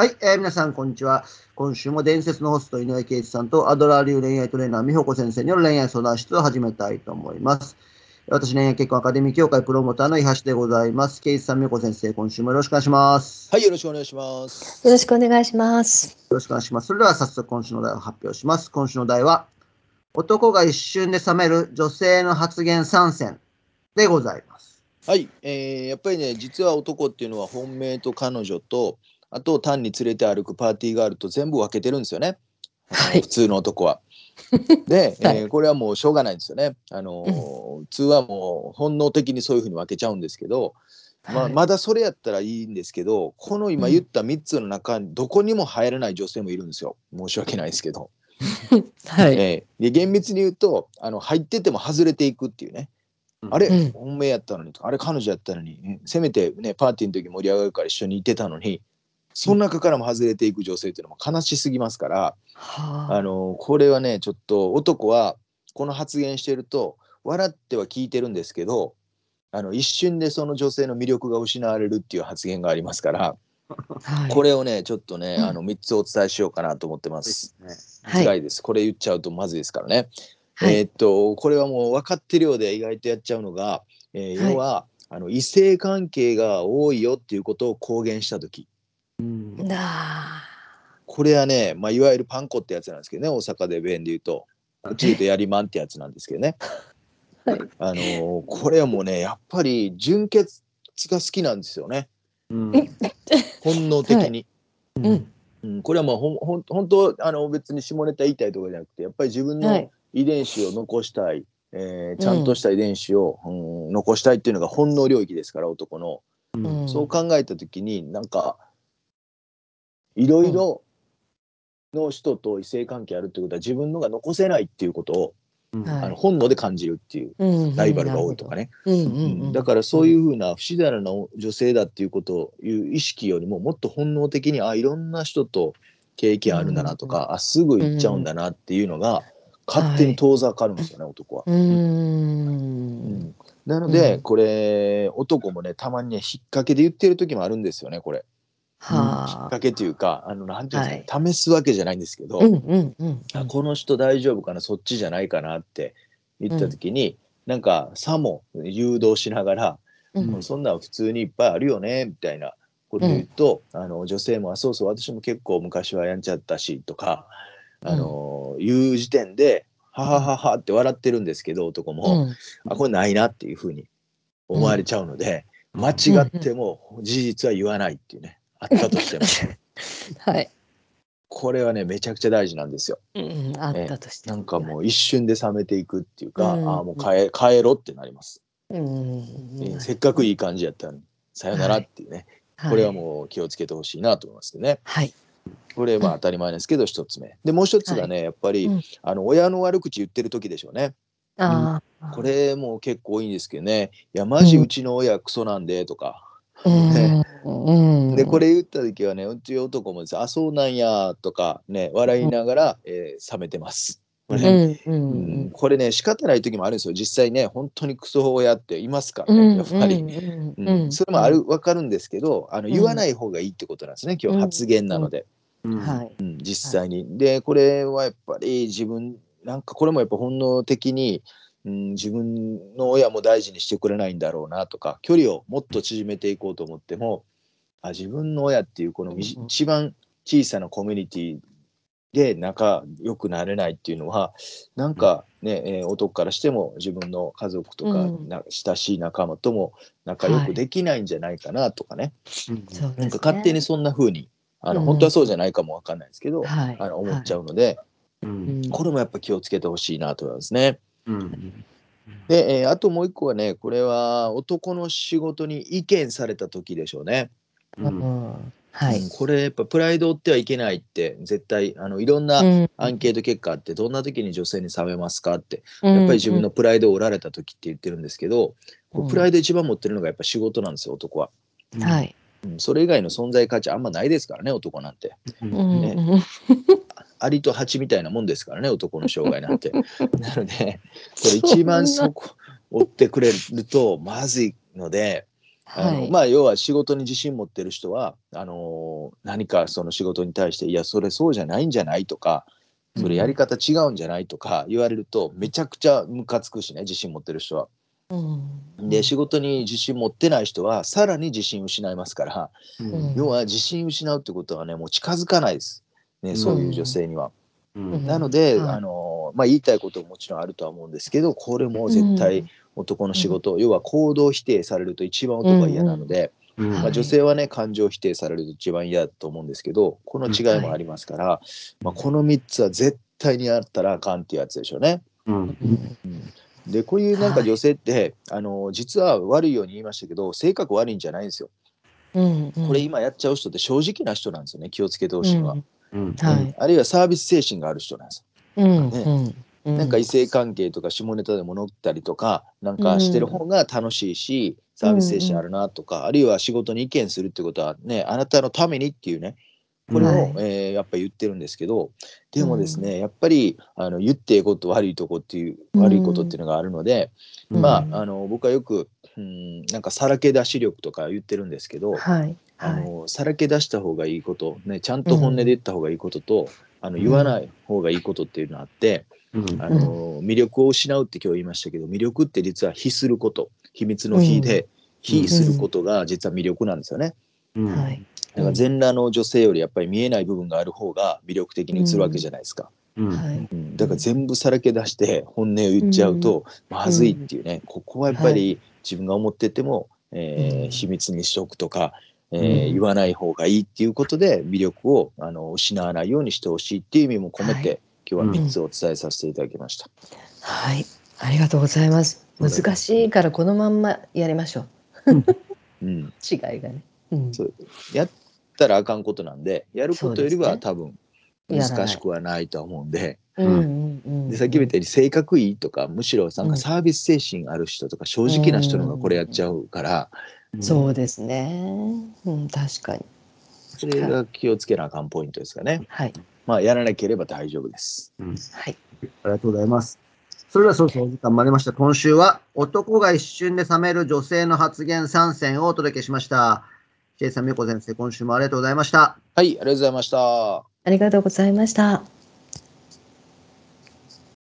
はい、えー皆さん、こんにちは。今週も伝説のホスト、井上圭一さんとアドラー流恋愛トレーナー、美穂子先生による恋愛相談室を始めたいと思います。私、恋愛結婚アカデミー協会プロモーターの伊橋でございます。圭一さん、美穂子先生、今週もよろしくお願いします。はい、よろしくお願いします。よろしくお願いします。よろしくお願いします。それでは早速今週の題を発表します。今週の題は、男が一瞬で冷める女性の発言参戦でございます。はい、えーやっぱりね、実は男っていうのは本命と彼女と、あと単に連れて歩くパーティーガールと全部分けてるんですよね。はい普通の男は。で、えーはいこれはもうしょうがないんですよね。あのー普通はもう本能的にそういうふうに分けちゃうんですけど、まあ、はいまだそれやったらいいんですけど、この今言った3つの中にどこにも入らない女性もいるんですよ。申し訳ないですけど。はい。えーで厳密に言うとあの入ってても外れていくっていうね。あれ、うん本命やったのにとかあれ彼女やったのに、うんせめてねパーティーの時盛り上がるから一緒にいてたのにその中からも外れていく女性っていうのも悲しすぎますから、はあ。のこれはねちょっと男はこの発言してると笑っては聞いてるんですけどあの一瞬でその女性の魅力が失われるっていう発言がありますから、はい。これをねちょっとね、うん。あの3つお伝えしようかなと思ってます。ね。はい。辛いです。これ言っちゃうとまずいですからね。はい。えーっとこれはもう分かってるようで意外とやっちゃうのが、えーはい。要はあの異性関係が多いよっていうことを公言した時うん。だこれはね、まあ、いわゆるパンコってやつなんですけどね大阪で弁で言うと。こっちで言うとやりまんってやつなんですけどね。はい。あのーこれはもうねやっぱり純潔が好きなんですよね。うん。本能的に。ーうん。うん、これはまあほんほん本当あの別に下ネタ言いたいとかじゃなくてやっぱり自分のはい。遺伝子を残したい、えーちゃんとした遺伝子を、うん残したいっていうのが本能領域ですから男の、うん。そう考えた時になんかいろいろの人と異性関係あるってことは自分のが残せないっていうことを、はいあの本能で感じるっていううんライバルが多いとか。ね、うんうんううんん。だからそういうふうな不自然な女性だっていうことをいう意識よりももっと本能的にあいろんな人と経験あるんだなとか、あすぐ行っちゃうんだなっていうのが勝手に遠ざかるんですよね、男は。うーん。なので、うんこれ男もねたまにね引っ掛けで言ってる時もあるんですよねこれ。引っはあ。掛。けというかあのなんていうんですかね、試すわけじゃないんですけど、うんうんうん。あこの人大丈夫かなそっちじゃないかなって言った時に、なんかさも誘導しながら、うん。もうそんなん普通にいっぱいあるよねみたいなこと言うと、あの女性もあそうそう私も結構昔はやんちゃったしとか、あの言う時点でははははって笑ってるんですけど男も。うん。あこれないなっていうふうに思われちゃうので、間違っても事実は言わないっていうねあったとしても はい。これはねめちゃくちゃ大事なんですよ。うんあったとして。なんかもう一瞬で冷めていくっていうか、うんああもう帰帰ろってなります、うん。えーせっかくいい感じやったのにさよならっていうね、これはもう気をつけてほしいなと思いますけどね。はい。これまあ当たり前ですけど一つ目。でもう一つがね、やっぱり、うんあの親の悪口言ってる時でしょうね。ああ。これも結構多いんですけどね「いやマジうちの親クソなんで」とか。うん。うん。でこれ言った時はねうち男もですあそうなんやとかね笑いながら、えー冷めてます。これ,、うんううん。ん。これね仕方ない時もあるんですよ。実際ね本当にクソ親っていますからね、うん。やっぱり、うんうんうん。それもある分かるんですけどあのうん。言わない方がいいってことなんですね今日発言なので、はい。うん実際に。でこれはやっぱり自分なんかこれもやっぱ本能的に、うん、自分の親も大事にしてくれないんだろうなとか距離をもっと縮めていこうと思ってもあ自分の親っていうこのみうん一番小さなコミュニティで仲良くなれないっていうのはなんかね、えー男からしても自分の家族とか、うん。な親しい仲間とも仲良くできないんじゃないかなとかね、そうですね。なんか勝手にそんな風にあの、うん。本当はそうじゃないかもわかんないですけど、はい。あの思っちゃうので、うん。これもやっぱ気をつけてほしいなと思いますね。うん。で、えーあともう一個はねこれは男の仕事に意見された時でしょうね。うん。うん。はい。うん。これやっぱプライドを負ってはいけないって絶対あのいろんなうん。アンケート結果あってどんな時に女性に冷めますかってやっぱり自分のプライドを折られた時って言ってるんですけど、こうプライド一番持ってるのがやっぱ仕事なんですよ男は。うん。はい。うん。それ以外の存在価値あんまないですからね男なんて。うん。うんね。うん。アリとハチみたいなもんですからね男の障害なんて。なのでこれ一番そこ追ってくれるとまずいので、あのはい。まあ要は仕事に自信持ってる人はあの何かその仕事に対していやそれそうじゃないんじゃないとかそれやり方違うんじゃないとか言われるとめちゃくちゃムカつくしね自信持ってる人は。うんで仕事に自信持ってない人はさらに自信失いますからうん。要は自信失うってことはねもう近づかないです、ね、そういう女性には。うん。なので、はい。あのまあ、言いたいことももちろんあるとは思うんですけどこれも絶対男の仕事、要は行動否定されると一番男は嫌なので、うんまあ、はい女性はね感情否定されると一番嫌だと思うんですけどこの違いもありますから、まあ、この3つは絶対にあったらあかんっていうやつでしょうね。うん。うん。でこういうなんかはい女性って、あの実は悪いように言いましたけど性格悪いんじゃないんですよ。うんこれ今やっちゃう人って正直な人なんですよね気をつけてほしいのは、うんはい。あるいはサービス精神がある人なんですよ。うんねうんなんか異性関係とか下ネタでも乗ったりとかなんかしてる方が楽しいし、サービス精神あるなとか、あるいは仕事に意見するってことはねあなたのためにっていうねこれを、はい。えーやっぱ言ってるんですけどでもですね、やっぱりあの言っていいこと悪いとこっていううん。悪いことっていうのがあるので、うん。まああの僕はよくうんなんかさらけ出し力とか言ってるんですけど、はい。あはい。のさらけ出した方がいいこと、ね、ちゃんと本音で言った方がいいことと、あの言わない方がいいことっていうのがあって、うんあの魅力を失うって今日言いましたけど魅力って実は非すること。秘密の非で、非することが実は魅力なんですよね。うん。はい。だから全裸の女性よりやっぱり見えない部分がある方が魅力的に映るわけじゃないですか。うん。だから全部さらけ出して本音を言っちゃうとまずいっていうね、ここはやっぱり自分が思ってても、えーうん。秘密にしておくとか、えーうん。言わない方がいいっていうことで魅力をあの失わないようにしてほしいっていう意味も込めて、はい今日は3つお伝えさせていただきました。はい。ありがとうございます。難しいからこのまんまやりましょうん、う。違いがね。うんそうやったらあかんことなんでやることよりは多分難しくはないとは思うんでうんうんうんでさっきも言ったように性格いいとかむしろなんうんかサービス精神ある人とか正直な人の方がこれやっちゃうから、そうですね。うん、確かに。それが気をつけなあかんポイントですかね。はい。まあやらなければ大丈夫です。うんはい。ありがとうございます。それではそろそろお時間もありました。今週は男が一瞬で冷める女性の発言3選をお届けしました。ジェイさん、みよこ先生、今週もありがとうございました。はい、ありがとうございました。ありがとうございました。